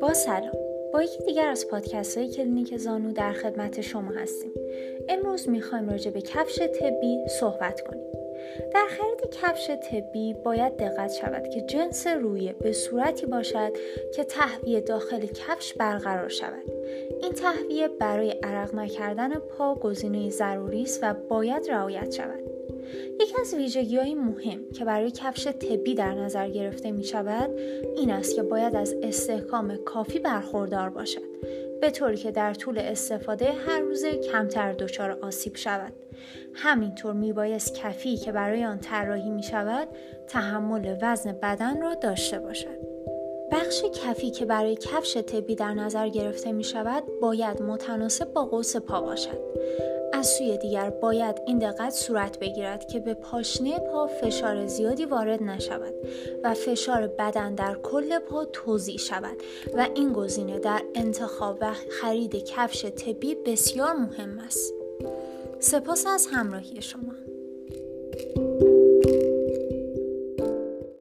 با سلام. با یکی دیگر از پادکست های کلینیک زانو در خدمت شما هستیم. امروز می‌خوایم راجع به کفش طبی صحبت کنیم. در خرید کفش طبی باید دقت شود که جنس رویه به صورتی باشد که تهویه داخل کفش برقرار شود. این تهویه برای عرق نکردن پا گزینه ضروری است و باید رعایت شود. یکی از ویژگی های مهم که برای کفش طبی در نظر گرفته می شود این است که باید از استحکام کافی برخوردار باشد به طوری که در طول استفاده هر روزه کمتر دچار آسیب شود. همینطور میبایست کفی که برای آن طراحی می شود تحمل وزن بدن را داشته باشد. بخش کفی که برای کفش طبی در نظر گرفته می شود باید متناسب با قوس پا باشد. از سوی دیگر باید این دقت صورت بگیرد که به پاشنه پا فشار زیادی وارد نشود و فشار بدن در کل پا توضیح شود و این گزینه در انتخاب و خرید کفش طبی بسیار مهم است. سپاس از همراهی شما